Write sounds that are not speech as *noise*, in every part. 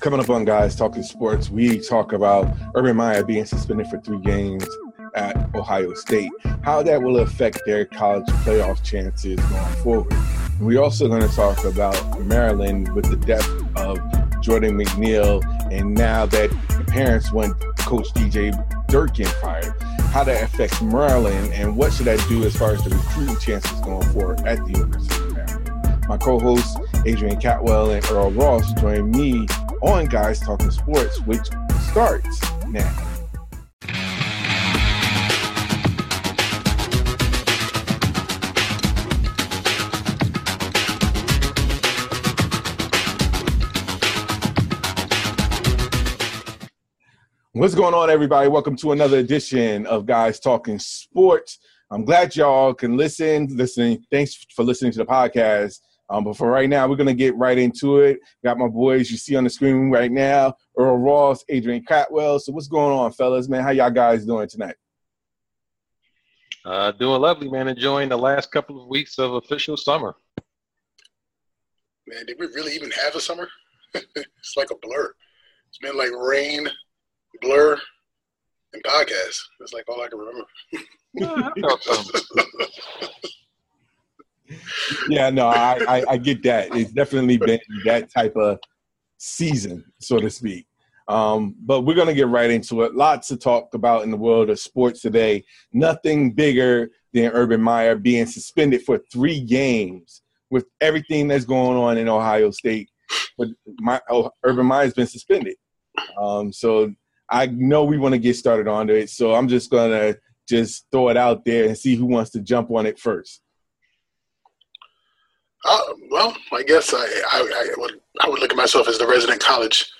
Coming up on Guys Talking Sports, we talk about Urban Meyer being suspended for three games at Ohio State, how that will affect their college playoff chances going forward. We're also going to talk about Maryland with the death of Jordan McNair, and now that the parents want Coach DJ Durkin fired, how that affects Maryland, and what should that do as far as the recruiting chances going forward at the University of Maryland. My co-hosts Adrian Catwell and Earl Ross join me on Guys Talking Sports, which starts now. What's going on, everybody? Welcome to another edition of Guys Talking Sports. I'm glad y'all can listen. Listening, thanks for listening to the podcast. Um, but for right now, we're gonna get right into it. Got my boys you see on the screen right now: Earl Ross, Adrian Catwell. So what's going on, fellas? Man, how y'all guys doing tonight? Uh, doing lovely, man. Enjoying the last couple of weeks of official summer. Man, did we really even have a summer? *laughs* it's like a blur. It's been like rain, blur, and podcast. That's like all I can remember. *laughs* yeah, no, I, I, I, get that. It's definitely been that type of season, so to speak. Um, but we're going to get right into it. Lots to talk about in the world of sports today. Nothing bigger than Urban Meyer being suspended for three games with everything that's going on in Ohio State. But my, oh, Urban Meyer's been suspended. Um, so I know we want to get started on it. So I'm just going to just throw it out there and see who wants to jump on it first. Uh, well, I guess I, I, I, would I would look at myself as the resident college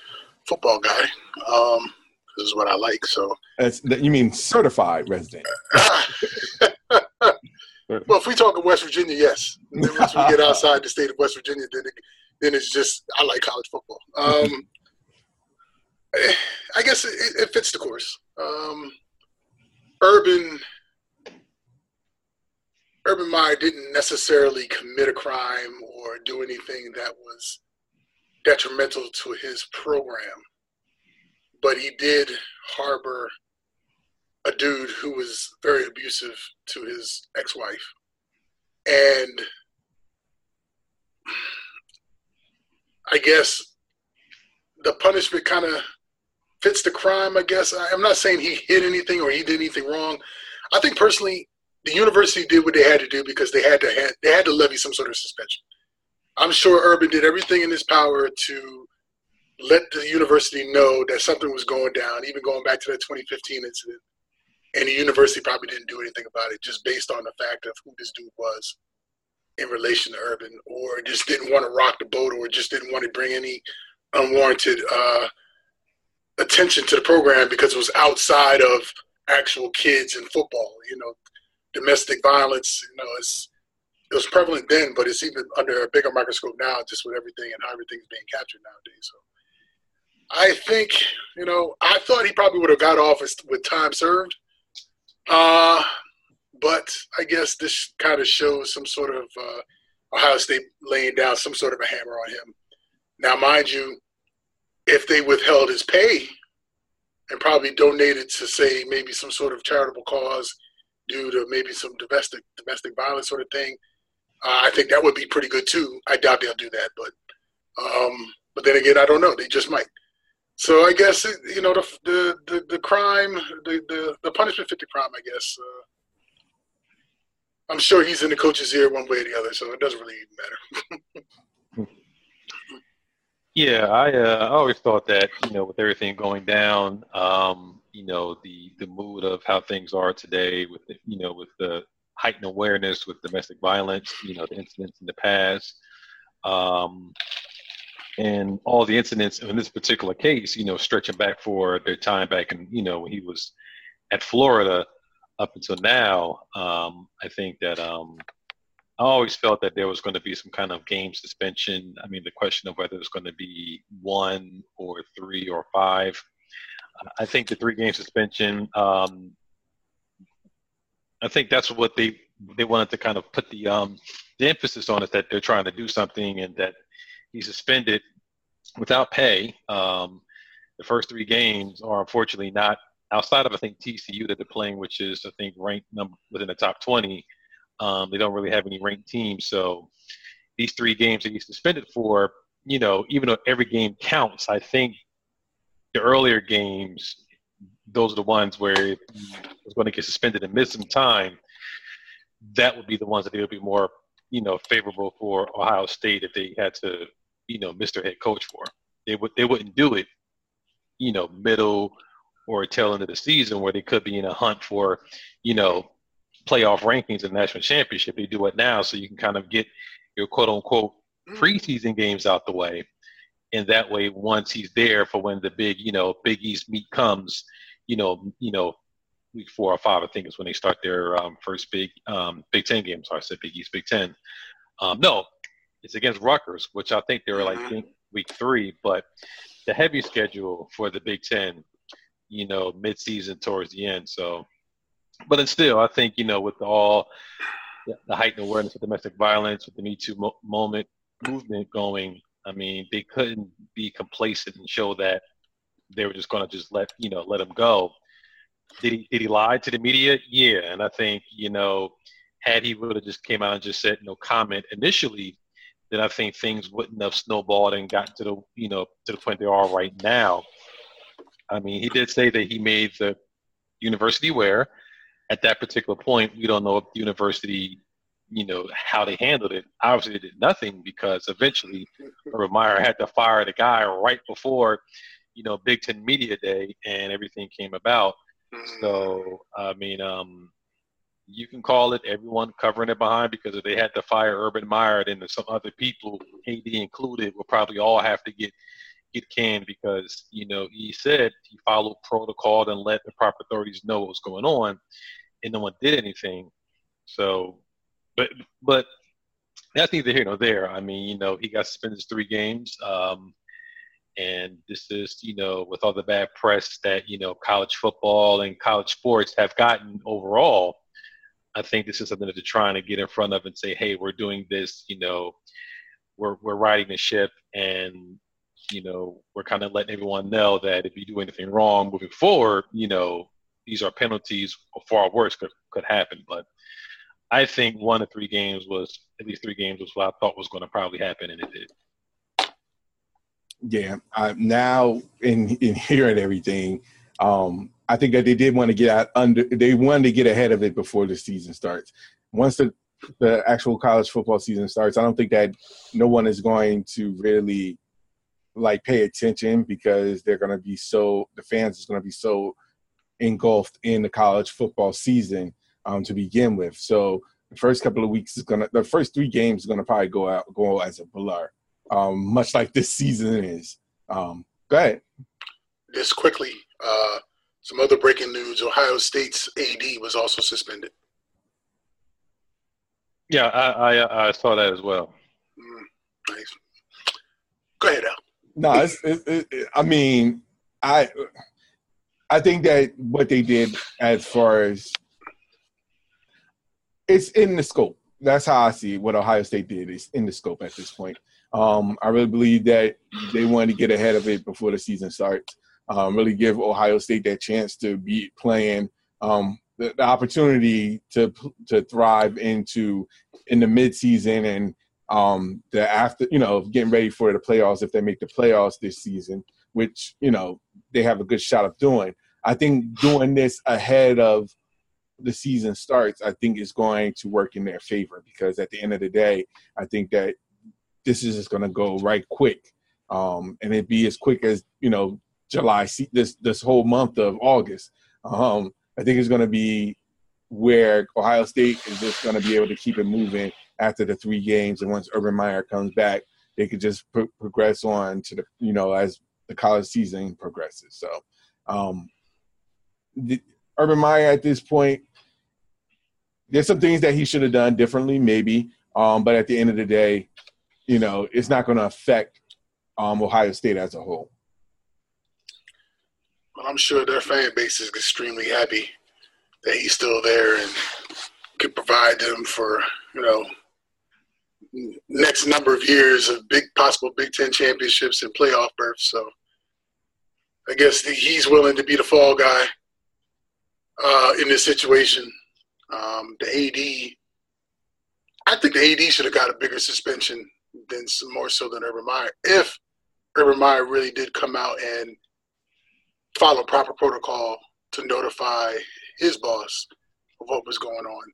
football guy. Um, this is what I like. So That's, you mean certified resident? *laughs* well, if we talk in West Virginia, yes. And then once we get outside the state of West Virginia, then it, then it's just I like college football. Um, I guess it, it, fits the course. Um, Urban Urban Meyer didn't necessarily commit a crime or do anything that was detrimental to his program, but he did harbor a dude who was very abusive to his ex-wife, and I guess the punishment kind of fits the crime. I guess I'm not saying he hid anything or he did anything wrong. I think personally, the university did what they had to do because they had to had, they had to levy some sort of suspension. I'm sure Urban did everything in his power to let the university know that something was going down, even going back to that 2015 incident. And the university probably didn't do anything about it, just based on the fact of who this dude was in relation to Urban, or just didn't want to rock the boat, or just didn't want to bring any unwarranted uh, attention to the program because it was outside of actual kids in football. You know, domestic violence, you know, it's it was prevalent then, but it's even under a bigger microscope now, just with everything and how everything's being captured nowadays. So I think, you know, I thought he probably would have got off with time served. Uh, but I guess this kind of shows some sort of uh, Ohio State laying down some sort of a hammer on him. Now, mind you, if they withheld his pay and probably donated to, say, maybe some sort of charitable cause – due to maybe some domestic domestic violence sort of thing. Uh, I think that would be pretty good too. I doubt they'll do that, but um, but then again, I don't know. They just might. So I guess you know the the the, the crime, the, the the punishment fit the crime. I guess. Uh, I'm sure he's in the coach's ear one way or the other, so it doesn't really even matter. *laughs* yeah, I uh, I always thought that you know with everything going down, um, you know the the mood of how things are today with the, you know with the heightened awareness with domestic violence you know the incidents in the past um, and all the incidents in this particular case you know stretching back for their time back and you know when he was at florida up until now um, i think that um, I always felt that there was going to be some kind of game suspension. I mean, the question of whether it's going to be one or three or five I think the three game suspension. Um, I think that's what they they wanted to kind of put the um, the emphasis on is that they're trying to do something and that he's suspended without pay. Um, the first three games are unfortunately not outside of I think TCU that they're playing, which is I think ranked number within the top 20. Um, they don't really have any ranked teams, so these three games that he's suspended for, you know, even though every game counts, I think the earlier games, those are the ones where he was going to get suspended and miss some time. That would be the ones that they would be more, you know, favorable for Ohio State if they had to, you know, miss their head coach for. They would they wouldn't do it, you know, middle or tail end of the season where they could be in a hunt for, you know, playoff rankings and national championship. They do it now so you can kind of get your quote unquote mm. preseason games out the way. And that way, once he's there for when the big, you know, Big East meet comes, you know, you know, week four or five, I think is when they start their um, first big um, Big Ten game. sorry I said Big East, Big Ten. Um, no, it's against Rutgers, which I think they were like mm-hmm. week three. But the heavy schedule for the Big Ten you know, mid-season towards the end. So, but it's still, I think, you know, with all the heightened awareness of domestic violence, with the Me Too mo- moment movement going, I mean, they couldn't be complacent and show that they were just going to just let, you know, let him go. Did he, did he lie to the media? Yeah. And I think, you know, had he would have just came out and just said no comment initially, then I think things wouldn't have snowballed and gotten to the, you know, to the point they are right now. I mean, he did say that he made the university aware. At that particular point, we don't know if the university, you know, how they handled it. Obviously, they did nothing because eventually, Urban Meyer had to fire the guy right before, you know, Big Ten Media Day, and everything came about. So, I mean, um, you can call it everyone covering it behind because if they had to fire Urban Meyer, then some other people, AD included, will probably all have to get get canned because you know he said he followed protocol and let the proper authorities know what was going on, and no one did anything. So, but but that's neither here nor there. I mean, you know, he got suspended three games. Um, and this is, you know, with all the bad press that, you know, college football and college sports have gotten overall, I think this is something that they're trying to get in front of and say, hey, we're doing this, you know, we're, we're riding the ship and you know, we're kind of letting everyone know that if you do anything wrong moving forward, you know, these are penalties or far worse could, could happen. But I think one of three games was at least three games was what I thought was going to probably happen, and it did. Yeah, uh, now in in hearing everything, um, I think that they did want to get out under. They wanted to get ahead of it before the season starts. Once the the actual college football season starts, I don't think that no one is going to really like pay attention because they're going to be so the fans is going to be so engulfed in the college football season um, to begin with. So the first couple of weeks is gonna the first three games is gonna probably go out go as a blur, um, much like this season is. Um, go ahead. Just quickly, uh, some other breaking news: Ohio State's AD was also suspended. Yeah, I I, I saw that as well. Mm, nice. Go ahead, Al no, it's, it, it, I mean, I I think that what they did as far as it's in the scope. That's how I see. What Ohio State did is in the scope at this point. Um, I really believe that they wanted to get ahead of it before the season starts. Um, really give Ohio State that chance to be playing um, the, the, opportunity to to thrive into in the midseason and um, the after you know getting ready for the playoffs if they make the playoffs this season, which you know they have a good shot of doing. I think doing this ahead of the season starts, I think is going to work in their favor because at the end of the day, I think that this is just going to go right quick, um, and it be as quick as you know July this this whole month of August. Um, I think it's going to be where Ohio State is just going to be able to keep it moving after the three games, and once Urban Meyer comes back, they could just pro- progress on to the you know as the college season progresses. So, um, the, Urban Meyer at this point, there's some things that he should have done differently, maybe. Um, but at the end of the day, you know, it's not going to affect um, Ohio State as a whole. Well, I'm sure their fan base is extremely happy that he's still there and could provide them for, you know, next number of years of big possible Big Ten championships and playoff berths. So I guess he's willing to be the fall guy uh, in this situation. Um, the AD, I think the AD should have got a bigger suspension than more so than Urban Meyer. If Urban Meyer really did come out and follow proper protocol to notify his boss of what was going on.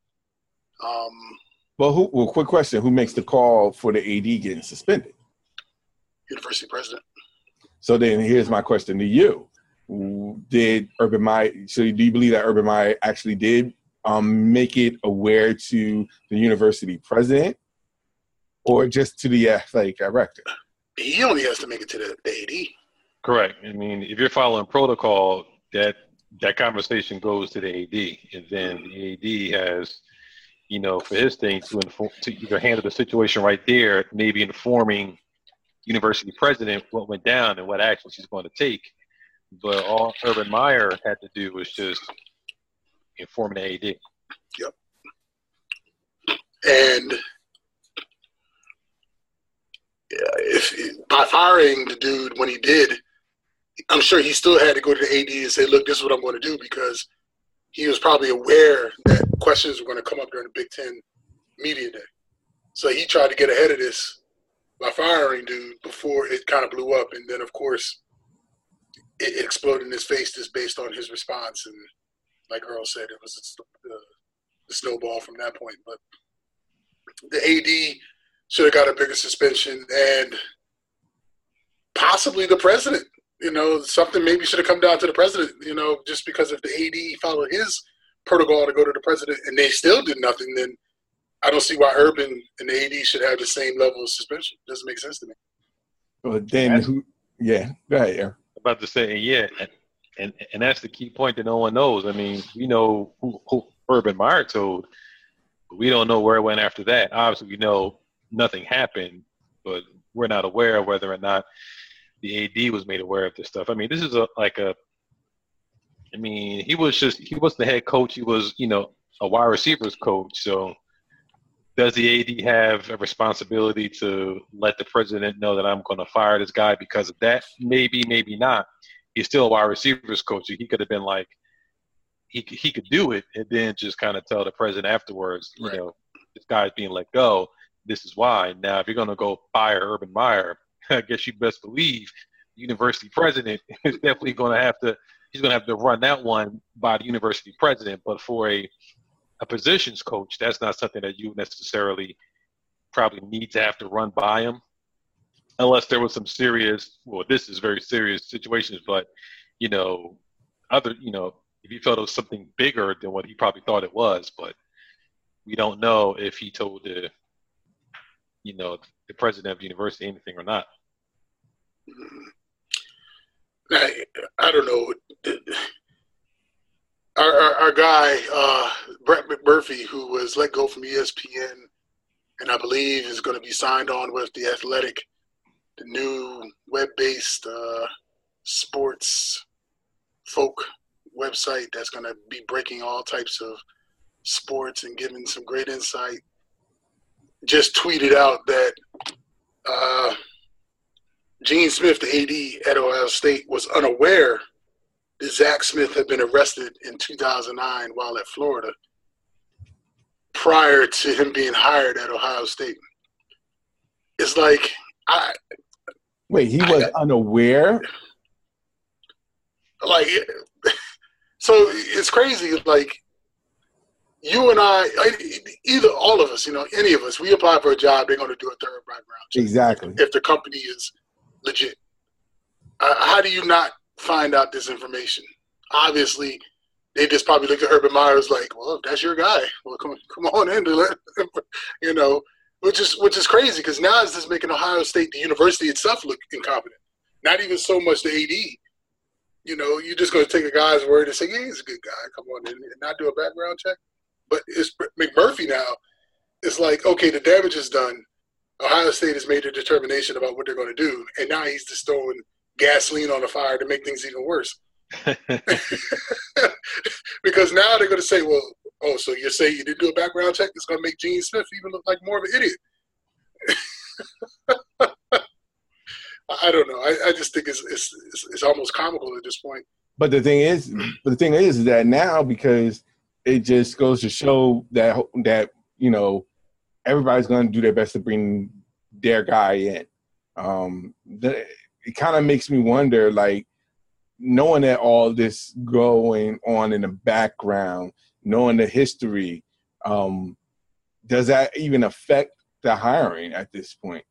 Um, well, who? Well, quick question: Who makes the call for the AD getting suspended? University president. So then, here's my question to you: Did Urban Meyer? So, do you believe that Urban Meyer actually did um, make it aware to the university president, or just to the athletic director? He only has to make it to the, the AD. Correct. I mean, if you're following protocol, that that conversation goes to the AD, and then the AD has, you know, for his thing to inform to either handle the situation right there, maybe informing university president what went down and what action she's going to take. But all Urban Meyer had to do was just inform an AD. Yep. And if by firing the dude when he did, I'm sure he still had to go to the AD and say, "Look, this is what I'm going to do," because he was probably aware that questions were going to come up during the Big Ten media day. So he tried to get ahead of this by firing dude before it kind of blew up, and then of course it, exploded in his face just based on his response. And like Earl said, it was the, the snowball from that point. But the AD should have got a bigger suspension, and possibly the president you know, something maybe should have come down to the president, you know, just because if the AD followed his protocol to go to the president and they still did nothing, then I don't see why Urban and the AD should have the same level of suspension. It doesn't make sense to me. Well, then who? Yeah, go ahead, Aaron. About to say, yeah, and, and that's the key point that no one knows. I mean, we know who, who Urban Meyer told, but we don't know where it went after that. Obviously, we know nothing happened, but we're not aware of whether or not the AD was made aware of this stuff. I mean, this is a like a. I mean, he was just he was the head coach. He was you know a wide receivers coach. So does the AD have a responsibility to let the president know that I'm going to fire this guy because of that? Maybe, maybe not. He's still a wide receivers coach. He could have been like, he he could do it, and then just kind of tell the president afterwards, you right. know, this guy's being let go. This is why. Now, if you're going to go fire Urban Meyer, *laughs* I guess you best believe the university president *laughs* is definitely going to have to he's going to have to run that one by the university president. But for a a positions coach, that's not something that you necessarily probably need to have to run by him, unless there was some serious. Well, this is very serious situations, but you know, other you know, if he felt it was something bigger than what he probably thought it was, but we don't know if he told the you know the president of the university anything or not. I, I don't know. Our, our, our guy, uh, Brett McMurphy, who was let go from ESPN, and I believe is going to be signed on with the Athletic, the new web-based uh, sports folk website that's going to be breaking all types of sports and giving some great insight just tweeted out that uh, Gene Smith, the AD at Ohio State, was unaware that Zach Smith had been arrested in 2009 while at Florida prior to him being hired at Ohio State. It's like I wait. He was I, unaware. Like, *laughs* so it's crazy. Like you and I, either all of us, you know, any of us, we apply for a job, they're going to do a third background check. Exactly. If the company is legit. Uh, how do you not find out this information? Obviously, they just probably look at Urban Meyer's like, well, if that's your guy, well, come, come on in to let, *laughs* you know, which is which is crazy because now it's just making Ohio State, the university itself, look incompetent. Not even so much the AD. You know, you're just going to take a guy's word and say, yeah, he's a good guy. Come on and not do a background check. But it's McMurphy now. It's like, okay, the damage is done. Ohio State has made a determination about what they're going to do, and now he's just throwing gasoline on the fire to make things even worse. *laughs* *laughs* because now they're going to say, well, oh, so you say you didn't do a background check? It's going to make Gene Smith even look like more of an idiot. *laughs* I don't know. I, I just think it's, it's, it's it's almost comical at this point. But the thing is, but the thing is that now because it just goes to show that that you know everybody's going to do their best to bring their guy in. Um, the, it kind of makes me wonder, like knowing that all this going on in the background, knowing the history, um, does that even affect the hiring at this point?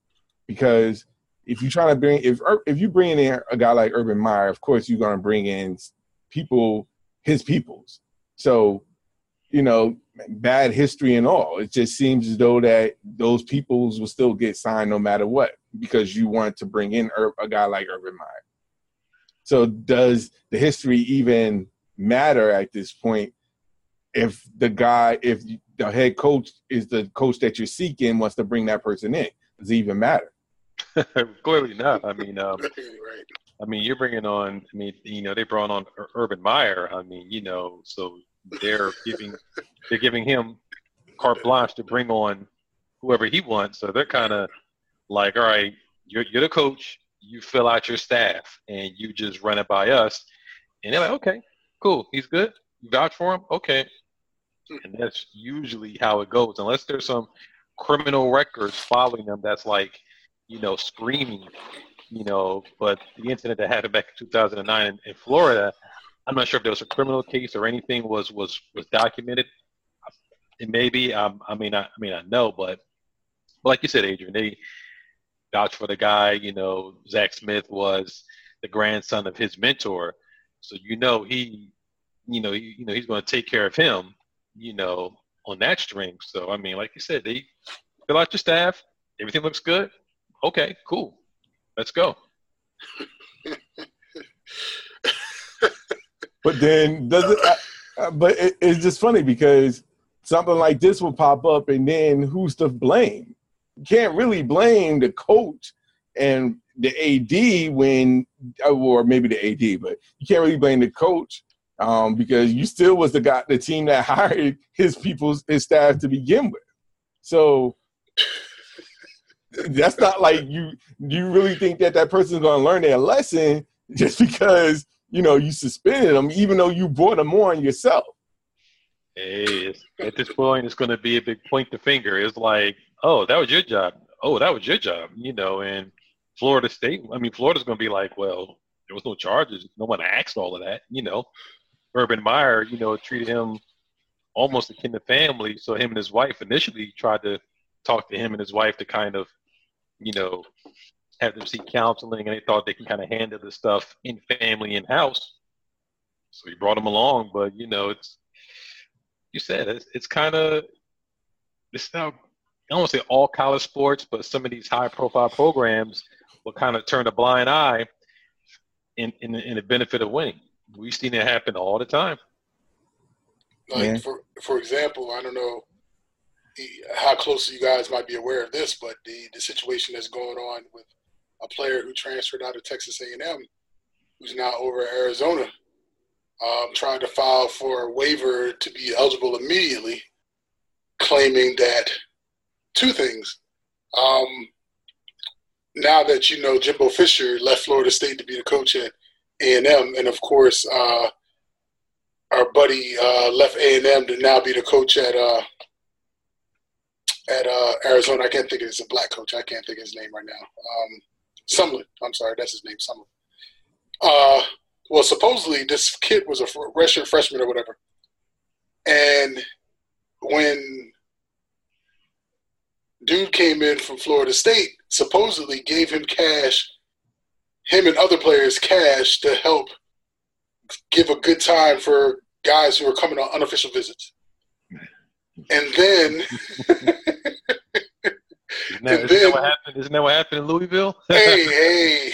Because if you're trying to bring if if you bring in a guy like Urban Meyer, of course you're going to bring in people, his peoples. So, you know, bad history and all. It just seems as though that those peoples will still get signed no matter what because you want to bring in a guy like Urban Meyer. So, does the history even matter at this point? If the guy, if the head coach is the coach that you're seeking, wants to bring that person in, does it even matter? *laughs* Clearly not. I mean, um, I mean, you're bringing on. I mean, you know, they brought on Urban Meyer. I mean, you know, so they're giving they're giving him carte blanche to bring on whoever he wants. So they're kind of like, all right, you're you're the coach. You fill out your staff, and you just run it by us. And they're like, okay, cool. He's good. You vouch for him, okay. And that's usually how it goes, unless there's some criminal records following them. That's like you know, screaming, you know. But the incident that happened back in 2009 in, Florida, I'm not sure if there was a criminal case or anything was was was documented. It may be. Um, I mean, I, I mean, I know, but, but like you said, Adrian, they vouched for the guy. You know, Zach Smith was the grandson of his mentor, so you know he, you know, you know he's going to take care of him. You know, on that string. So I mean, like you said, they fill out your staff. Everything looks good okay, cool, let's go. *laughs* but then does it? But it, it's just funny because something like this will pop up, and then who's to blame? You can't really blame the coach and the AD when, or maybe the AD, but you can't really blame the coach um, because you still was the guy, the team that *laughs* hired his people's his staff to begin with. So that's not like you you really think that that person's going to learn their lesson *laughs* just because you know you suspended them even though you brought them on yourself? Hey at this point it's going to be a big point the finger. It's like oh that was your job. Oh that was your job you know and florida state i mean florida's going to be like well there was no charges. No one asked all of that you know urban meyer you know treated him almost akin to family so him and his wife initially tried to talk to him and his wife to kind of you know, have them seek counseling, and they thought they can kind of handle the stuff in family in house. So he brought them along, but you know, it's you said it's, it's kind of it's now I don't want to say all college sports, but some of these high profile programs will kind of turn a blind eye in, in, in the benefit of winning. We've seen it happen all the time. Like yeah. for for example, I don't know how close you guys might be aware of this, but the, the situation that's going on with a player who transferred out of Texas A&M, who's now over at Arizona, um, trying to file for a waiver to be eligible immediately, claiming that two things. Um, now that you know Jimbo Fisher left Florida State to be the coach at A&M, and of course uh, our buddy uh, left A&M to now be the coach at uh, at uh, Arizona. I can't think of it's a black coach. I can't think of his name right now. Um, Sumlin. I'm sorry, that's his name, Sumlin. Uh, well, supposedly this kid was a redshirt freshman or whatever, and when dude came in from Florida State, supposedly gave him cash, him and other players cash to help give a good time for guys who are coming on unofficial visits. And then *laughs* Isn't that, isn't, then, that what happened? Isn't that what happened in Louisville? hey, hey.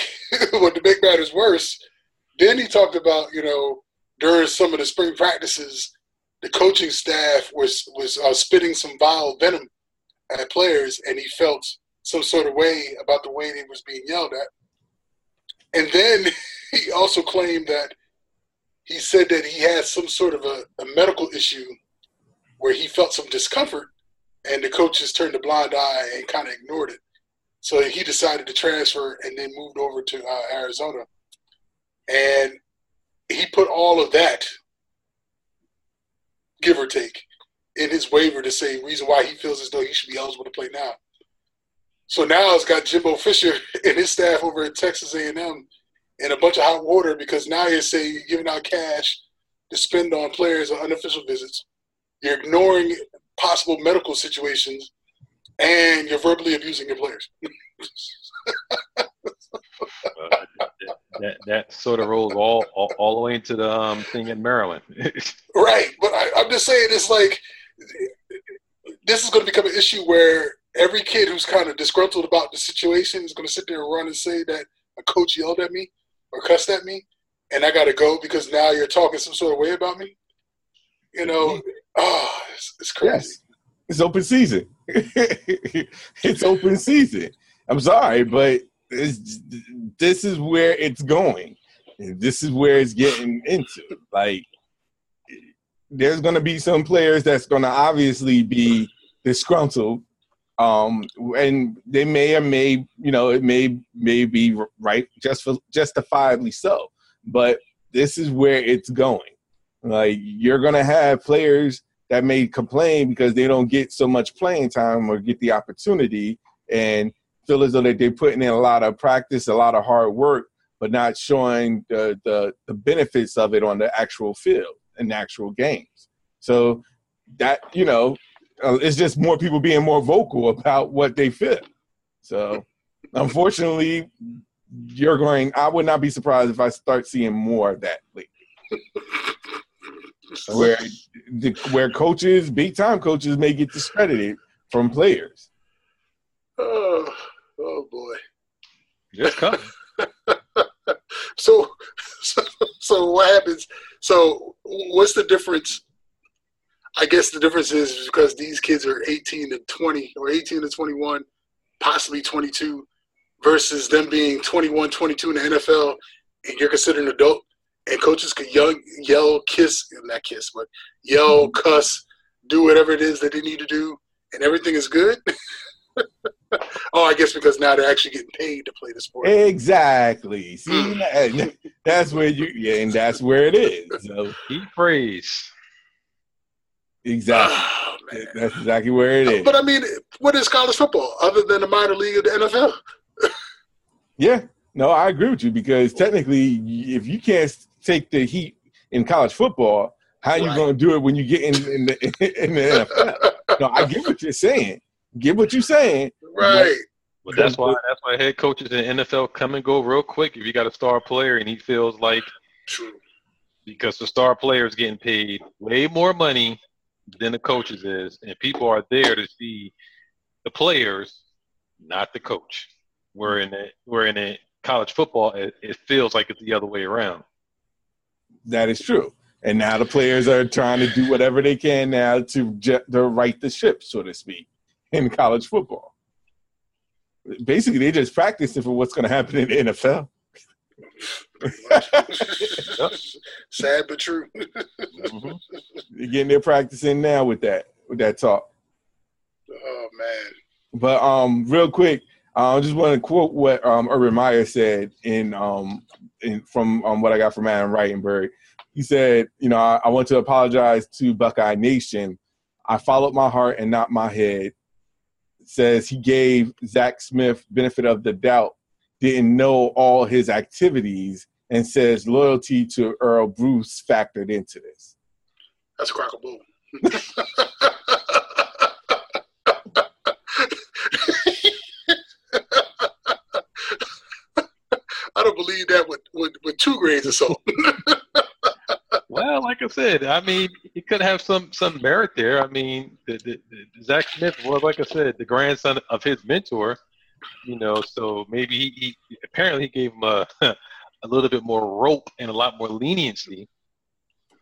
*laughs* what to make matters worse, then he talked about, you know, during some of the spring practices, the coaching staff was was uh, spitting some vile venom at players, and he felt some sort of way about the way he was being yelled at. And then *laughs* he also claimed that he said that he had some sort of a, a medical issue where he felt some discomfort and the coaches turned a blind eye and kind of ignored it. So he decided to transfer and then moved over to uh, Arizona. And he put all of that, give or take, in his waiver to say reason why he feels as though he should be eligible to play now. So now it's got Jimbo Fisher *laughs* and his staff over at Texas A&M in a bunch of hot water because now you say you're giving out cash to spend on players on unofficial visits. You're ignoring possible medical situations, and you're verbally abusing your players. that, that sort of rolls all, all, all the way into the um, thing in Maryland. *laughs* right, but I, I'm just saying it's like this is going to become an issue where every kid who's kind of disgruntled about the situation is going to sit there and run and say that a coach yelled at me or cussed at me, and I got to go because now you're talking some sort of way about me. You know, oh, it's, it's crazy. Yes. It's open season. *laughs* it's open season. I'm sorry, but this is where it's going. This is where it's getting into. Like, there's going to be some players that's going to obviously be disgruntled, um, and they may or may, you know, it may may be right, just for justifiably so. But this is where it's going. Like, you're to have players that may complain because they don't get so much playing time or get the opportunity, and feel as though that they're putting in a lot of practice, a lot of hard work, but not showing the, the, the benefits of it on the actual field and actual games. So that, you know, uh, it's just more people being more vocal about what they feel. So unfortunately, you're going, I would not be surprised if I start seeing more of that lately. where the, where coaches, big time coaches, may get discredited from players. Oh. Oh boy. Just coming. *laughs* so, so, so what happens? So, what's the difference? I guess the difference is because these kids are 18 to 20 or 18 to 21, possibly 22, versus them being 21, 22 in the NFL, and you're considered an adult, and coaches could yell, yell, kiss, not kiss, but yell, cuss, do whatever it is that they need to do, and everything is good. *laughs* oh, I guess because now they're actually getting paid to play the sport. Exactly. See, hmm. that's where you, yeah, and that's where it is. So he praise. Exactly. Oh, that's exactly where it is. But I mean, what is college football other than the minor league of the NFL? yeah. No, I agree with you because technically, if you can't take the heat in college football, how are you going to do it when you get in, in the *laughs* in the NFL? no, I get what you're saying get what you're saying. Right. But, but that's why that's why head coaches in NFL come and go real quick. If you got a star player and he feels like True. because the star player is getting paid way more money than the coaches is, and people are there to see the players, not the coach. We're in it. We're in it. College football, it, it feels like it's the other way around. That is true. And now the players are trying to do whatever they can now to to right the ship, so to speak in college football. Basically, they just practicing for what's going to happen in the NFL. *laughs* Sad but true. mm-hmm. They're getting their practice in now with that with that talk. Oh man! But um, real quick, uh, I just want to quote what um, Urban Meyer said in um in from um, what I got from Adam Rittenberg. He said, you know, I, I want to apologize to Buckeye Nation. I followed my heart and not my head says he gave Zach Smith benefit of the doubt, didn't know all his activities, and says loyalty to Earle Bruce factored into this. That's a crackle boom. I don't believe that with, with, with two grains of salt. Well, like I said, I mean, he could have some some merit there. I mean, the, the, the Zach Smith was, like I said, the grandson of his mentor. You know, so maybe he, he apparently he gave him a *laughs* a little bit more rope and a lot more leniency.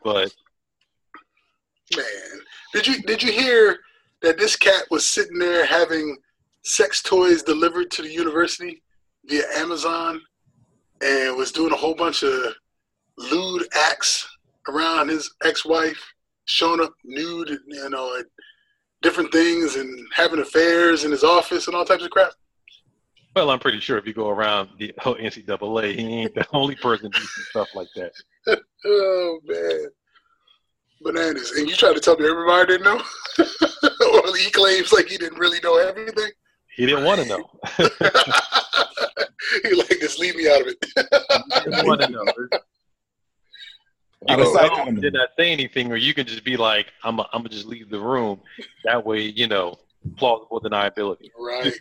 But man, did you did you hear that this cat was sitting there having sex toys delivered to the university via Amazon and was doing a whole bunch of lewd acts around his ex-wife, showing up nude, you know, different things and having affairs in his office and all types of crap. Well, I'm pretty sure if you go around the whole NCAA, he ain't the only person doing stuff like that. *laughs* oh man, bananas! And you try to tell me everybody didn't know, *laughs* or he claims like he didn't really know everything. He didn't want to know. *laughs* he like just leave me out of it. he didn't want to know. You can oh, did not say anything, or you can just be like, "I'm, I'm gonna just leave the room." That way, you know, plausible deniability. Right.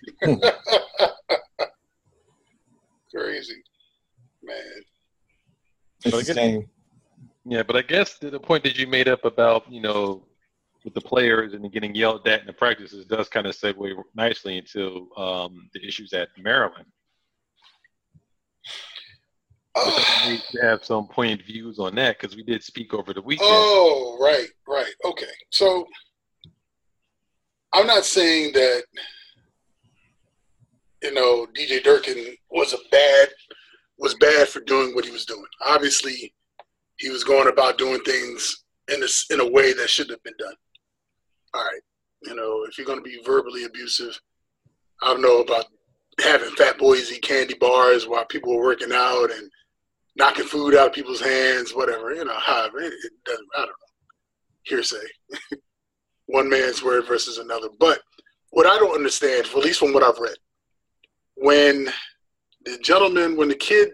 Crazy, man. It's the same. Yeah, but I guess the, the point that you made up about you know with the players and getting yelled at in the practices does kind of segue nicely into um, the issues at Maryland. Oh. *sighs* We have some poignant views on that because we did speak over the weekend. Oh, right, right, okay. So I'm not saying that you know DJ Durkin was a bad was bad for doing what he was doing. Obviously, he was going about doing things in a, in a way that shouldn't have been done. All right, you know, if you're going to be verbally abusive, I don't know about having fat boys eat candy bars while people were working out and knocking food out of people's hands, whatever. You know, however, it, it doesn't. I don't know. Hearsay. *laughs* One man's word versus another. But what I don't understand, at least from what I've read, when the gentleman, when the kid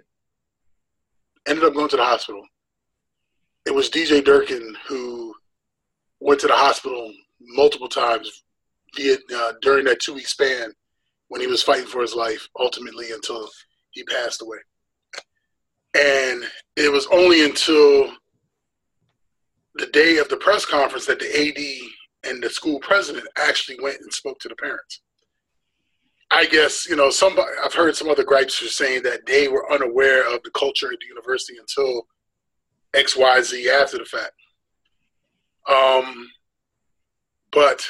ended up going to the hospital, it was DJ Durkin who went to the hospital multiple times via uh, during that two week span when he was fighting for his life, ultimately until he passed away. And it was only until the day of the press conference that the AD and the school president actually went and spoke to the parents. I guess you know some. I've heard some other gripes are saying that they were unaware of the culture at the university until X, Y, Z after the fact. Um, but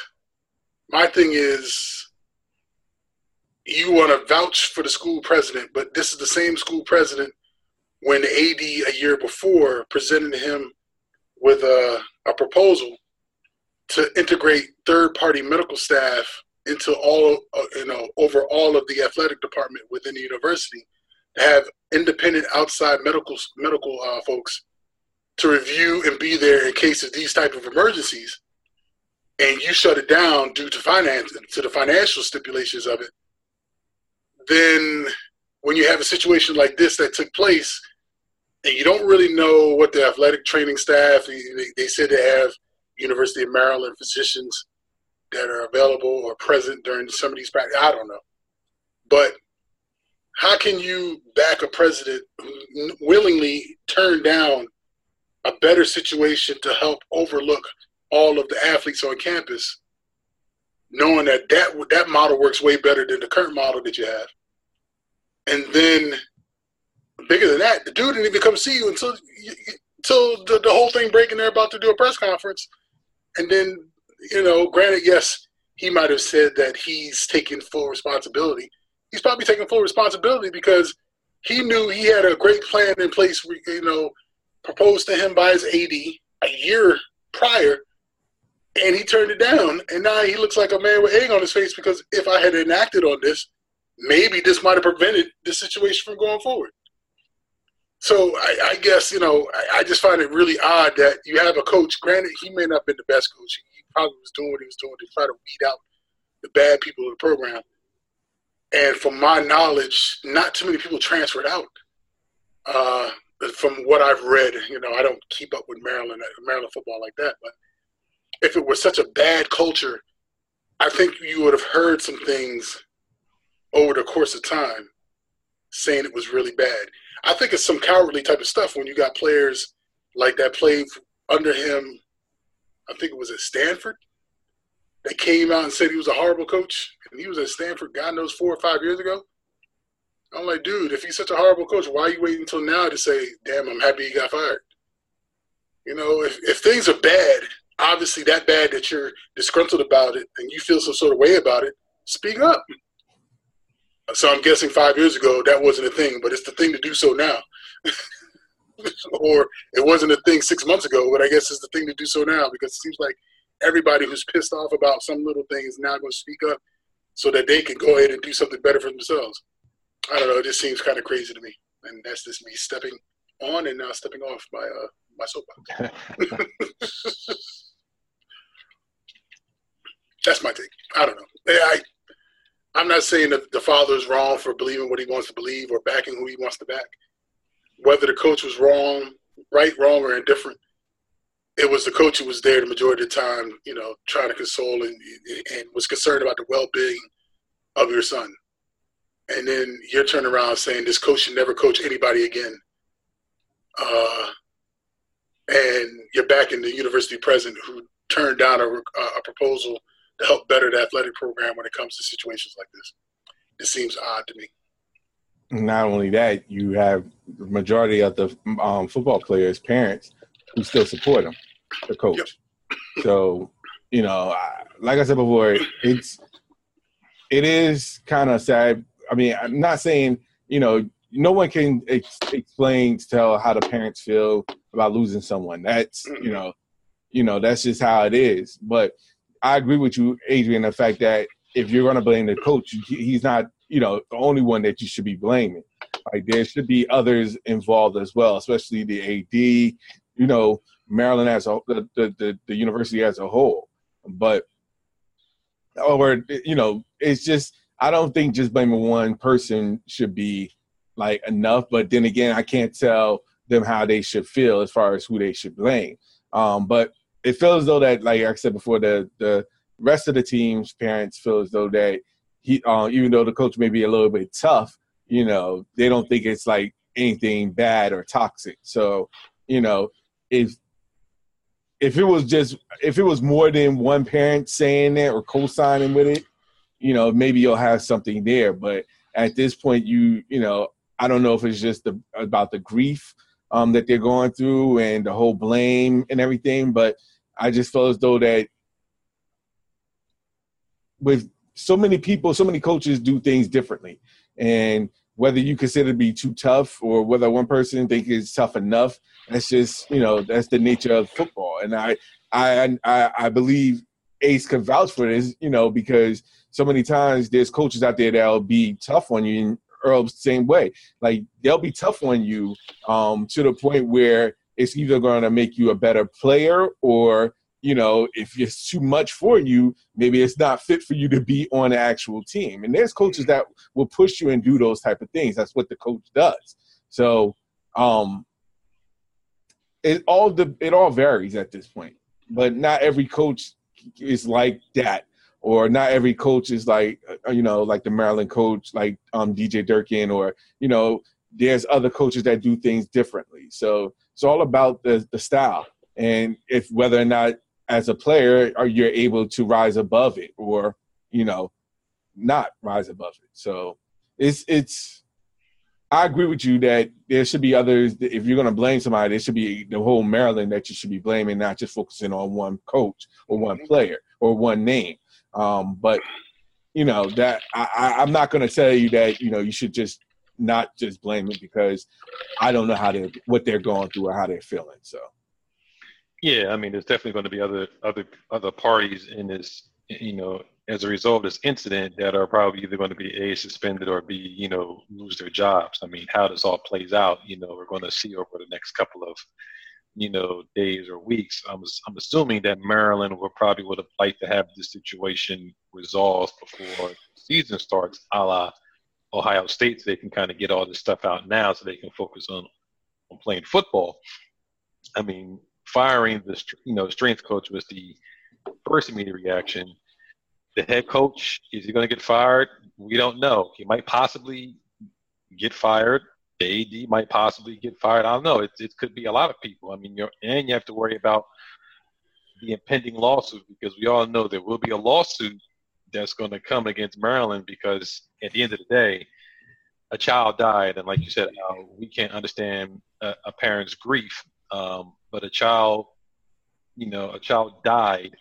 my thing is, you want to vouch for the school president, but this is the same school president when the AD a year before presented him with a, a proposal to integrate third party medical staff into all uh, you know over all of the athletic department within the university to have independent outside medical medical uh, folks to review and be there in case of these type of emergencies and you shut it down due to finance to the financial stipulations of it then when you have a situation like this that took place and you don't really know what the athletic training staff. They, they said they have University of Maryland physicians that are available or present during some of these practices. I don't know, but how can you back a president who willingly turn down a better situation to help overlook all of the athletes on campus, knowing that that that model works way better than the current model that you have, and then bigger than that. The dude didn't even come see you until until the, the whole thing breaking. They're about to do a press conference, and then you know, granted, yes, he might have said that he's taking full responsibility. He's probably taking full responsibility because he knew he had a great plan in place. You know, proposed to him by his AD a year prior, and he turned it down. And now he looks like a man with egg on his face because if I had enacted on this, maybe this might have prevented the situation from going forward. So I, I, guess you know I, I, just find it really odd that you have a coach. Granted, he may not have been the best coach. He probably was doing what he was doing to try to weed out the bad people in the program. And from my knowledge, not too many people transferred out. Uh, from what I've read, you know, I don't keep up with Maryland Maryland football like that. But if it was such a bad culture, I think you would have heard some things over the course of time saying it was really bad. I think it's some cowardly type of stuff when you got players like that played under him. I think it was at Stanford. They came out and said he was a horrible coach, and he was at Stanford, God knows, four or five years ago. I'm like, dude, if he's such a horrible coach, why are you waiting until now to say, damn, I'm happy he got fired? You know, if, if things are bad, obviously that bad that you're disgruntled about it and you feel some sort of way about it, speak up. So I'm guessing five years ago that wasn't a thing, but it's the thing to do so now. *laughs* or it wasn't a thing six months ago, but I guess it's the thing to do so now because it seems like everybody who's pissed off about some little thing is now going to speak up so that they can go ahead and do something better for themselves. I don't know. It just seems kind of crazy to me, and that's just me stepping on and now stepping off my uh, my soapbox. *laughs* *laughs* that's my take. I don't know. I I'm not saying that the father is wrong for believing what he wants to believe or backing who he wants to back. Whether the coach was wrong, right, wrong, or indifferent, it was the coach who was there the majority of the time, you know, trying to console and, and was concerned about the well-being of your son. And then you're turning around saying this coach should never coach anybody again. Uh, and you're backing the university president who turned down a, a proposal to help better the athletic program when it comes to situations like this. It seems odd to me. Not only that, you have the majority of the um, football players' parents who still support them, the coach. Yep. *laughs* so, you know, like I said before, it's it is kind of sad. I mean, I'm not saying you know no one can ex- explain tell how the parents feel about losing someone. That's you know, you know that's just how it is. But I agree with you, Adrian, the fact that if you're going to blame the coach, he's not, you know, the only one that you should be blaming. Like there should be others involved as well, especially the AD, you know, Maryland as a the the, the university as a whole. But or you know, it's just I don't think just blaming one person should be like enough. But then again, I can't tell them how they should feel as far as who they should blame. Um, but it feels as though that, like I said before, the the rest of the team's parents feel as though that he, uh, even though the coach may be a little bit tough, you know, they don't think it's like anything bad or toxic. So, you know, if if it was just if it was more than one parent saying that or co-signing with it, you know, maybe you'll have something there. But at this point, you you know, I don't know if it's just the, about the grief um, that they're going through and the whole blame and everything. But I just feel as though that with so many people, so many coaches do things differently, and whether you consider to be too tough or whether one person think it's tough enough, that's just you know that's the nature of football. And I I I, I believe Ace can vouch for this, you know, because so many times there's coaches out there that'll be tough on you Earl same way. Like they'll be tough on you um, to the point where it's either going to make you a better player or you know if it's too much for you maybe it's not fit for you to be on the actual team. And there's coaches that will push you and do those type of things. That's what the coach does. So um it all the it all varies at this point. But not every coach is like that or not every coach is like uh, you know like the Maryland coach like um, DJ Durkin or you know there's other coaches that do things differently. So it's all about the the style and if whether or not as a player are you able to rise above it or you know not rise above it. So it's it's I agree with you that there should be others. If you're going to blame somebody, there should be the whole Maryland that you should be blaming, not just focusing on one coach or one player or one name. Um, but you know that I, I'm not going to tell you that you know you should just not just blame it because I don't know how they what they're going through or how they're feeling. So. Yeah, I mean, there's definitely going to be other other other parties in this, you know, as a result of this incident that are probably either going to be a suspended or b you know lose their jobs. I mean, how this all plays out, you know, we're going to see over the next couple of you know, days or weeks. I'm, I'm assuming that Maryland would probably would have liked to have this situation resolved before the season starts, a la Ohio State, so they can kind of get all this stuff out now so they can focus on, on playing football. I mean, firing the you know strength coach was the first immediate reaction. The head coach is he going to get fired? We don't know. He might possibly get fired the AD might possibly get fired. I don't know. It, it could be a lot of people. I mean, you're, and you have to worry about the impending lawsuit because we all know there will be a lawsuit that's going to come against Maryland because at the end of the day, a child died, and like you said, uh, we can't understand a, a parent's grief, um, but a child, you know, a child died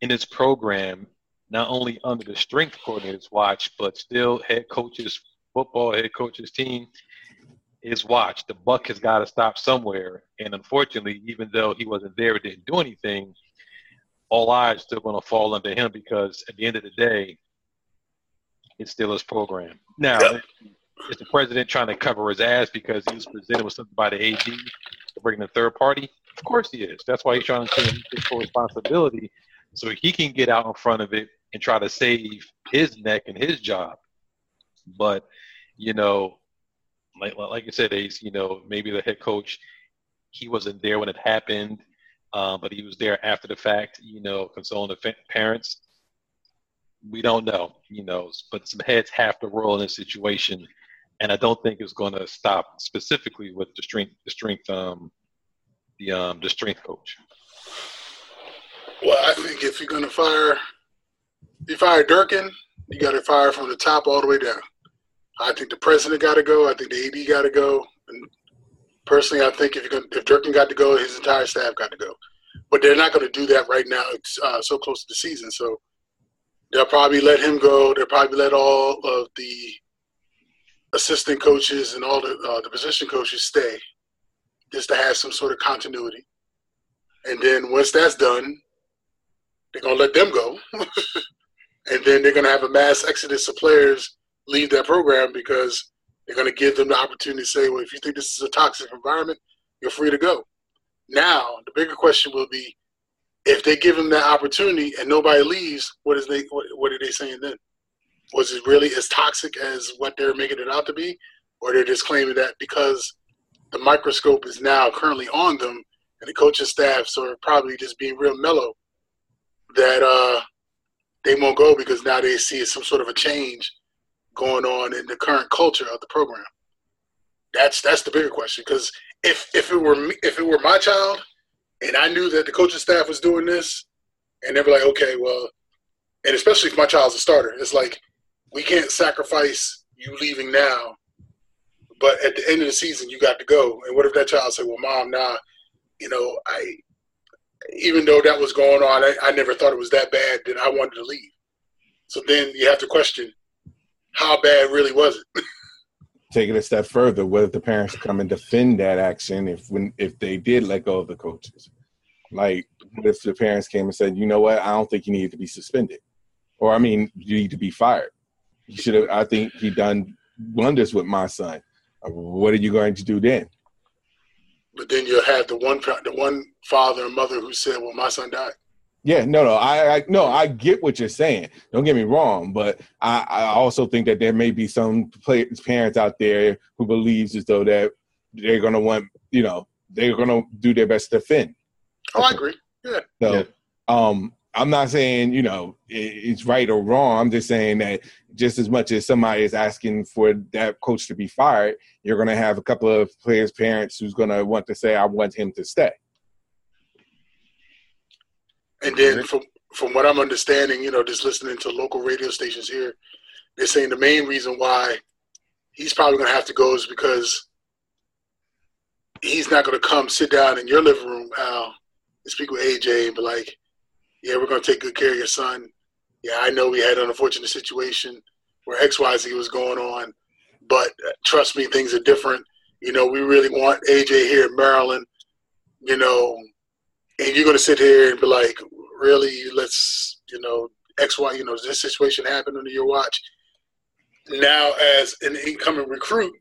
in its program, not only under the strength coordinator's watch, but still head coaches, football head coaches team is watch. The buck has got to stop somewhere. And unfortunately, even though he wasn't there, it didn't do anything, all eyes still going to fall under him because at the end of the day, it's still his program. Now, is the president trying to cover his ass because he was presented with something by the AD to bring the third party? Of course he is. That's why he's trying to take full responsibility so he can get out in front of it and try to save his neck and his job. But you know, like like I said, Ace, you know, maybe the head coach he wasn't there when it happened, uh, but he was there after the fact. You know, consoling the parents. We don't know, you know, but some heads have to roll in this situation, and I don't think it's going to stop specifically with the strength, the strength, um, the um, the strength coach. Well, I think if you're going to fire, you fire Durkin, you got to fire from the top all the way down. I think the president got to go. I think the AD got to go. And personally, I think if you're going, if Durkin got to go, his entire staff got to go. But they're not going to do that right now. It's uh, so close to the season, so they'll probably let him go. They'll probably let all of the assistant coaches and all the uh, the position coaches stay, just to have some sort of continuity. And then once that's done, they're gonna let them go, *laughs* and then they're gonna have a mass exodus of players leave that program because they're going to give them the opportunity to say, well, if you think this is a toxic environment, you're free to go. Now, the bigger question will be, if they give them that opportunity and nobody leaves, what is they what, what are they saying then? Was it really as toxic as what they're making it out to be, or they're just claiming that because the microscope is now currently on them and the coaching staffs are probably just being real mellow that uh, they won't go because now they see some sort of a change going on in the current culture of the program? That's that's the bigger question. Because if if it were me, if it were my child, and I knew that the coaching staff was doing this, and they were like, okay, well, and especially if my child's a starter, it's like we can't sacrifice you leaving now, but at the end of the season you got to go. And what if that child said, well, mom, nah, you know, I even though that was going on, I, I never thought it was that bad that I wanted to leave. So then you have to question how bad really was it? *laughs* Take it a step further. What if the parents come and defend that action if when if they did let go of the coaches? Like, what if the parents came and said, "You know what? I don't think you need to be suspended, or I mean, you need to be fired." He should have. I think he done wonders with my son. Uh, what are you going to do then? But then you'll have the one the one father and mother who said, "Well, my son died." Yeah, no, no, I, I no, I get what you're saying. Don't get me wrong, but I, I also think that there may be some play, parents out there who believes as though that they're gonna want, you know, they're gonna do their best to defend. Oh, I agree. Yeah. So, yeah. um, I'm not saying you know it's right or wrong. I'm just saying that just as much as somebody is asking for that coach to be fired, you're going to have a couple of players' parents who's going to want to say, "I want him to stay." And then from from what I'm understanding, you know, just listening to local radio stations here, they're saying the main reason why he's probably going to have to go is because he's not going to come sit down in your living room, Al, and speak with AJ and be like, "Yeah, we're going to take good care of your son." Yeah, I know we had an unfortunate situation where X Y Z was going on, but uh, trust me, things are different. You know, we really want AJ here in Maryland. You know, and you're going to sit here and be like, really, let's, you know, X, Y, you know, this situation happened under your watch. Now, as an incoming recruit,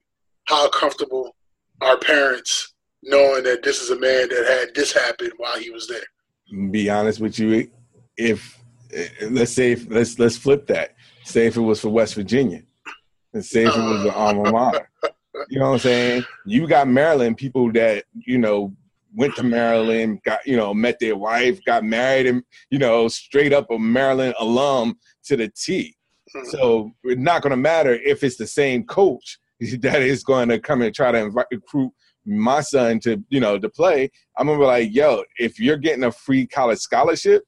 how comfortable are parents knowing that this is a man that had this happen while he was there? Be honest with you, if let's say if, let's let's flip that. Say if it was for West Virginia, and say if it was *laughs* an alma mater. You know what I'm saying? You got Maryland people that you know went to Maryland, got you know, met their wife, got married, and you know, straight up a Maryland alum to the T. Mm-hmm. So it's not going to matter if it's the same coach *laughs* that is going to come and try to invite, recruit my son to you know to play. I'm gonna be like, yo, if you're getting a free college scholarship,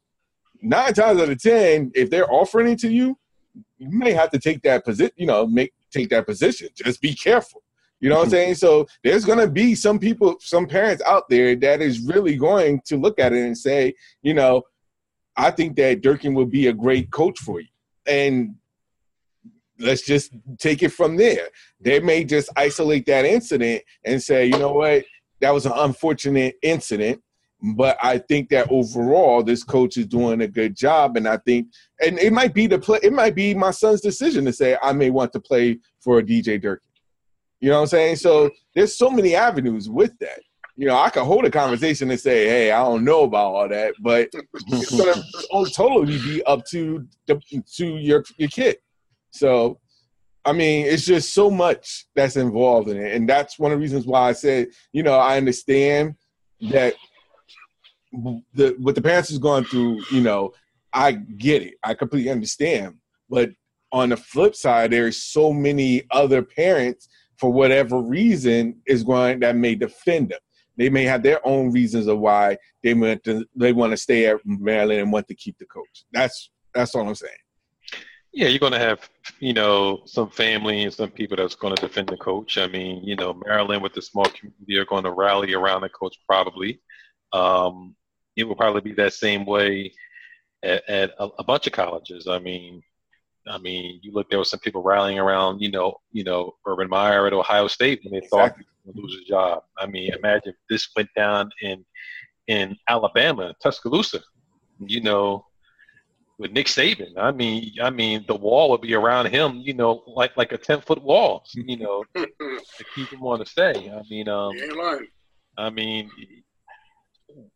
nine times out of ten, if they're offering it to you, you may have to take that position. You know, make take that position. Just be careful. You know what I'm saying? So there's to be some people, some parents out there that is really going to look at it and say, you know, I think that Durkin would be a great coach for you. And let's just take it from there. They may just isolate that incident and say, you know what, that was an unfortunate incident. But I think that overall, this coach is doing a good job, and I think, and it might be the play, it might be my son's decision to say I may want to play for a DJ Durkin You know what I'm saying? So there's so many avenues with that. You know, I could hold a conversation and say, "Hey, I don't know about all that," but it's gonna totally be up to the, to your your kid. So, I mean, it's just so much that's involved in it, and that's one of the reasons why I said, you know, I understand that the what the parents is going through. You know, I get it. I completely understand, but on the flip side, there's so many other parents for whatever reason is going that may defend them. They may have their own reasons of why they want to they want to stay at Maryland and want to keep the coach. That's that's all I'm saying. Yeah, you're going to have you know some family and some people that's going to defend the coach. I mean, you know, Maryland with the small community are going to rally around the coach probably. Um, it will probably be that same way at, at a, a bunch of colleges. I mean, I mean, you look, there were some people rallying around, you know, you know, Urban Meyer at Ohio State when they exactly. thought he was going to lose his job. I mean, imagine if this went down in in Alabama, Tuscaloosa, you know, with Nick Saban. I mean, I mean, the wall would be around him, you know, like like a ten foot wall, you know, *laughs* to keep him on the stay. I mean, um, I mean,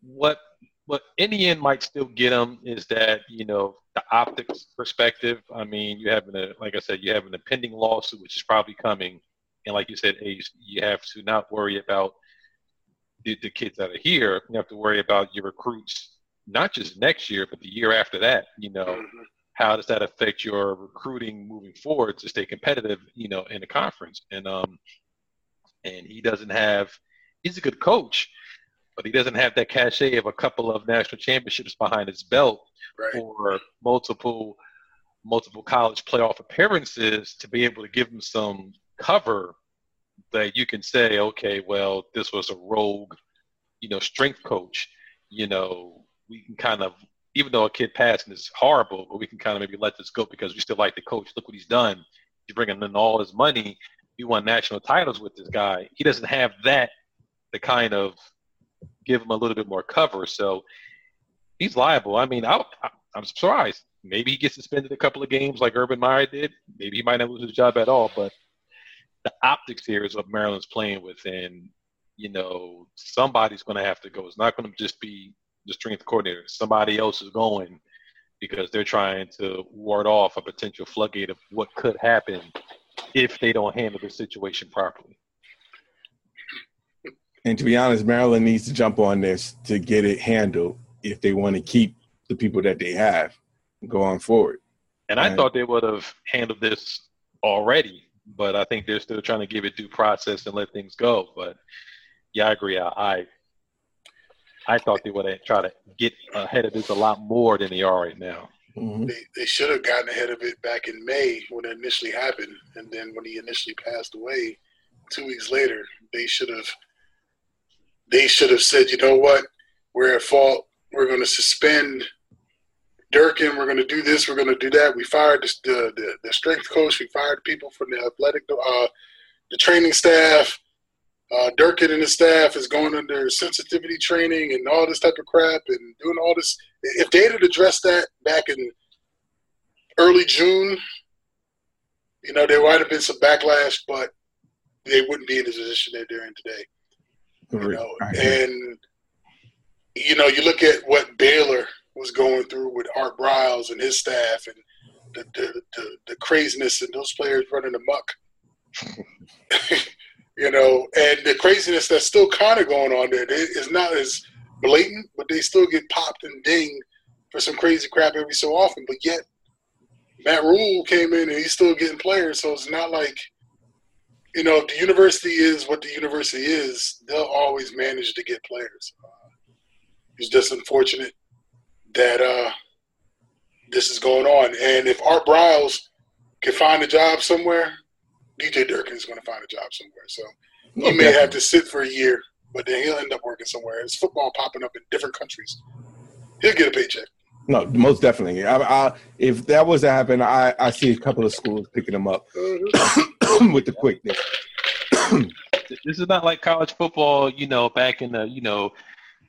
what what Indian might still get them is that you know the optics perspective. I mean, you have a like I said, you have an impending lawsuit which is probably coming, and like you said, Ace, you have to not worry about the, the kids that are here. You have to worry about your recruits, not just next year, but the year after that. You know, mm-hmm. how does that affect your recruiting moving forward to stay competitive? You know, in the conference, and um, and he doesn't have. He's a good coach but he doesn't have that cachet of a couple of national championships behind his belt right. or multiple multiple college playoff appearances to be able to give him some cover that you can say, okay, well, this was a rogue, you know, strength coach. You know, we can kind of, even though a kid passing is horrible, but we can kind of maybe let this go because we still like the coach. Look what he's done. He's bringing in all his money. He won national titles with this guy. He doesn't have that, the kind of give him a little bit more cover. So he's liable. I mean, I, am surprised. Maybe he gets suspended a couple of games like Urban Meyer did. Maybe he might not lose his job at all. But the optics here is what Maryland's playing with, and you know somebody's going to have to go. It's not going to just be the strength coordinator. Somebody else is going because they're trying to ward off a potential floodgate of what could happen if they don't handle the situation properly. And to be honest, Maryland needs to jump on this to get it handled if they want to keep the people that they have going forward. And I and, thought they would have handled this already, but I think they're still trying to give it due process and let things go. But yeah, I agree. I I thought they would have tried to get ahead of this a lot more than they are right now. Mm-hmm. They, they should have gotten ahead of it back in May when it initially happened, and then when he initially passed away, two weeks later, they should have they should have said, you know what, we're at fault. We're going to suspend Durkin. We're going to do this. We're going to do that. We fired the, the, the strength coach. We fired people from the athletic, uh, the training staff. Uh, Durkin and his staff is going under sensitivity training and all this type of crap and doing all this. If they had addressed that back in early June, you know, there might have been some backlash, but they wouldn't be in the position that they're in today. You know, and you know, you look at what Baylor was going through with Art Briles and his staff, and the the, the, the craziness and those players running amok. *laughs* you know, and the craziness that's still kind of going on there is not as blatant, but they still get popped and dinged for some crazy crap every so often. But yet, Matt Rhule came in and he's still getting players, so it's not like you know, if the university is what the university is, they'll always manage to get players. Uh, it's just unfortunate that uh, this is going on. And if Art Briles can find a job somewhere, DJ Durkin is going to find a job somewhere. So he okay. may have to sit for a year, but then he'll end up working somewhere. It's football popping up in different countries. He'll get a paycheck. No, most definitely. I, I, if that was to happen, I, I see a couple of schools picking them up mm-hmm. *coughs* with the quickness. *coughs* this is not like college football, you know, back in the, you know,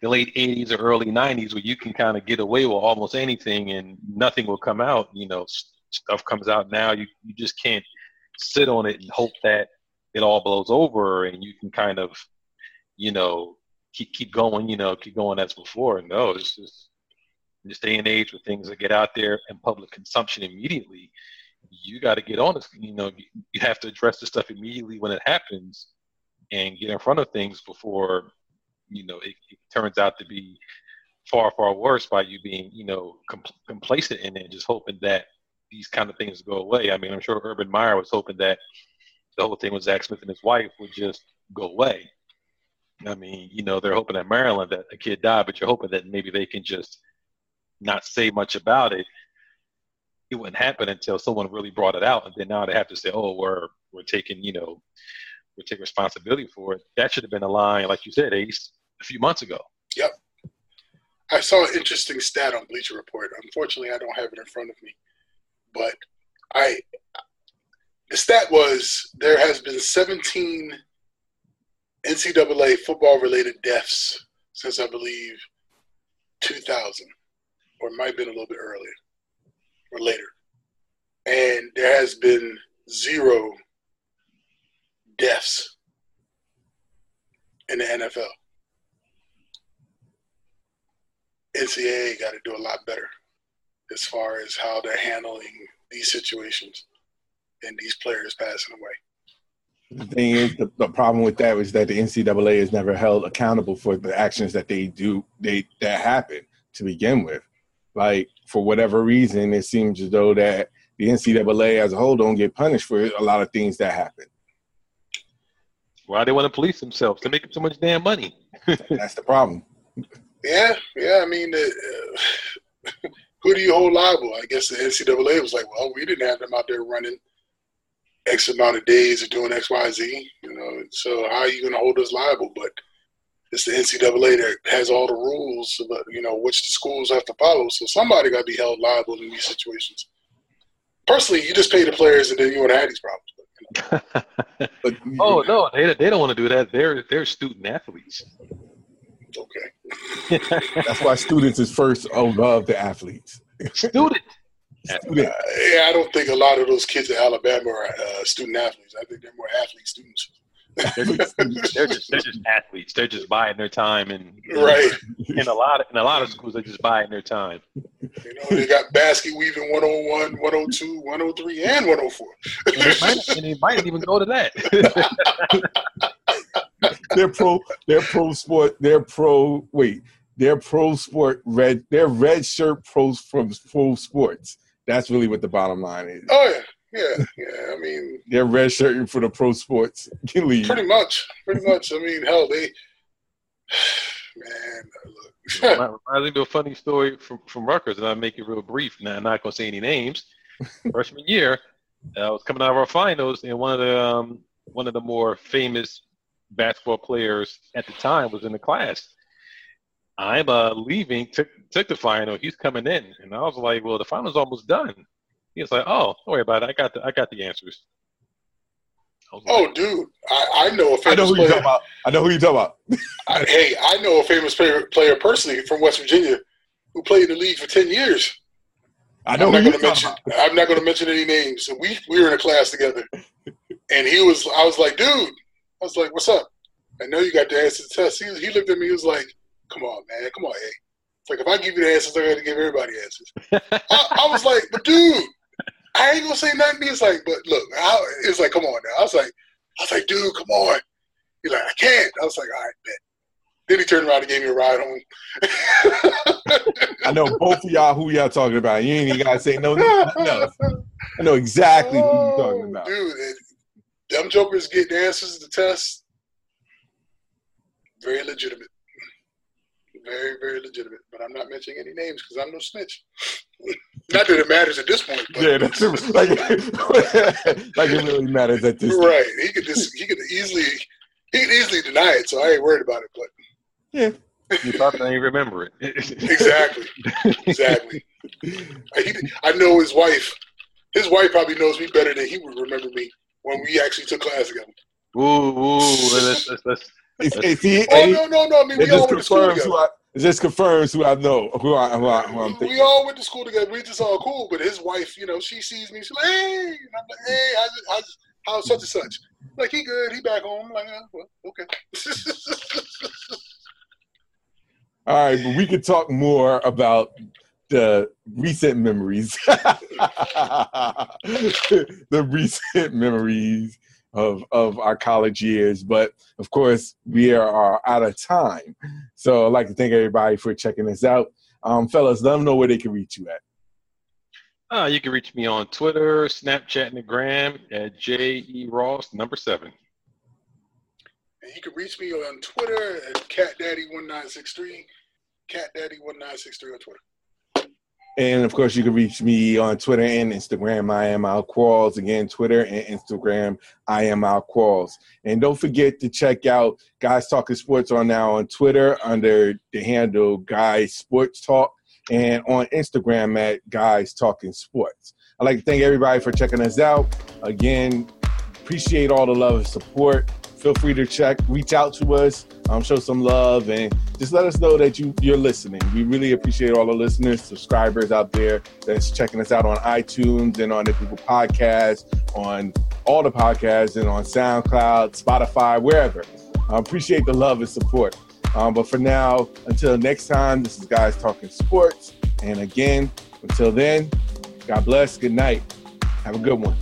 the late 80s or early 90s where you can kind of get away with almost anything and nothing will come out. You know, stuff comes out now. You, you just can't sit on it and hope that it all blows over and you can kind of, you know, keep keep going, you know, keep going as before. No, it's just in this day and age where things that get out there and public consumption immediately, you got to get on it. You know, you have to address the stuff immediately when it happens and get in front of things before, you know, it, it turns out to be far, far worse by you being, you know, compl- complacent in it, just hoping that these kind of things go away. I mean, I'm sure Urban Meyer was hoping that the whole thing with Zach Smith and his wife would just go away. I mean, you know, they're hoping at Maryland that a kid died, but you're hoping that maybe they can just not say much about it. It wouldn't happen until someone really brought it out, and then now they have to say, "Oh, we're we're taking, you know, we take responsibility for it." That should have been a line, like you said, Ace, a few months ago. Yep. I saw an interesting stat on Bleacher Report. Unfortunately, I don't have it in front of me, but I the stat was there has been 17 NCAA football related deaths since I believe 2000, or it might have been a little bit earlier or later. And there has been zero deaths in the NFL. NCAA got to do a lot better as far as how they're handling these situations and these players passing away. The thing is, the, the problem with that is that the NCAA is never held accountable for the actions that they do they that happen to begin with. Like for whatever reason, it seems as though that the NCAA as a whole don't get punished for a lot of things that happen. Why they want to police themselves? They're making so much damn money. *laughs* That's the problem. Yeah, yeah. I mean, uh, who do you hold liable? I guess the NCAA was like, well, we didn't have them out there running X amount of days of doing X, Y, Z. You know, so how are you going to hold us liable? But it's the NCAA that has all the rules about you know which the schools have to follow. So somebody got to be held liable in these situations. Personally, you just pay the players, and then you won't have these problems. *laughs* But, you know. but, oh no, they, they don't want to do that. They're they're student athletes. Okay. *laughs* That's why students is first above the athletes. Student. Uh, yeah, I don't think a lot of those kids at Alabama are uh, student athletes. I think they're more athlete students. They're, just, they're, just, they're just athletes. They're just buying their time, and right. In a lot of in a lot of schools, they're just buying their time. You know, they got basket weaving 101, 102, 103, and 104. and, they might, and they might even go to that. *laughs* they're pro. They're pro sport. They're pro. Wait, they're pro sport red. They're red shirt pros from pro sports. That's really what the bottom line is. Oh yeah. Yeah, yeah. I mean, they're red shirting for the pro sports *laughs* league. Pretty much, pretty much. I mean, hell, they, *sighs* man, look. *laughs* Reminds me of a funny story from from Rutgers, and I'll make it real brief. Now, I'm not gonna say any names. *laughs* Freshman year, I was coming out of our finals, and one of the um, one of the more famous basketball players at the time was in the class. I'm uh, leaving, took, took the final. He's coming in, and I was like, "Well, the final's almost done." He was like, "Oh, don't worry about it. I got the I got the answers." Oh, like, dude, I, I know a famous I know who player. you talking about. I know who you talking about. I, hey, I know a famous player, player personally from West Virginia who played in the league for ten years. I know I'm not going to mention. about. I'm not going to mention any names. We we were in a class together, and he was. I was like, dude. I was like, what's up? I know you got the answer to the test. He, he looked at me. He was like, come on, man. Come on, hey. It's like if I give you the answers, I got to give everybody answers. *laughs* I, I was like, but dude, I ain't gonna say nothing. He's like, but look, I, it's like, come on now. I was like, I was like, dude, come on. He's like, I can't. I was like, all right, bet. Then he turned around and gave me a ride home. *laughs* I know both of y'all who y'all talking about. You ain't even gotta say no. no. I know exactly who you're talking oh, about. Dude, it, them jokers get the answers to the test. Very legitimate. Very, very legitimate. But I'm not mentioning any names because I'm no snitch. *laughs* not that it matters at this point. But Yeah, that's true. *laughs* Like, *laughs* like it really matters at this. Point. Right. He could just he could easily he could easily deny it, so I ain't worried about it. But Yeah. You probably don't even remember it. exactly, exactly. He, I know his wife. His wife probably knows me better than he would remember me when we actually took class together. Ooh, ooh. Let's, let's, let's, It's, it's, see, Oh no, no, no! I mean, we all went to school together. I. It just confirms who I know, who I, who, I, who I'm thinking. we all went to school together. We just all cool. But his wife, you know, she sees me. She's like, "Hey," and I'm like, "Hey, how's, how's, how's such and such?" Like he good, he back home. Like, uh, well, okay. *laughs* All right, but we could talk more about the recent memories, *laughs* the recent memories of of our college years. But of course, we are, out of time. So I'd like to thank everybody for checking us out. Um, fellas, let them know where they can reach you at. Uh, you can reach me on Twitter, Snapchat, and the Gram at J E Ross number seven. And you can reach me on Twitter at CatDaddy1963, CatDaddy1963 on Twitter. And of course, you can reach me on Twitter and Instagram. I am Al Qualls. Again, Twitter and Instagram. I am Al Qualls. And don't forget to check out Guys Talking Sports on now on Twitter under the handle Guys Sports Talk and on Instagram at Guys Talking Sports. I'd like to thank everybody for checking us out. Again, appreciate all the love and support feel free to check, reach out to us, um, show some love, and just let us know that you you're listening. We really appreciate all the listeners, subscribers out there that's checking us out on iTunes and on the Google Podcasts, on all the podcasts, and on SoundCloud, Spotify, wherever. I appreciate the love and support. Um, but for now, until next time, this is Guys Talking Sports. And again, until then, God bless. Good night. Have a good one.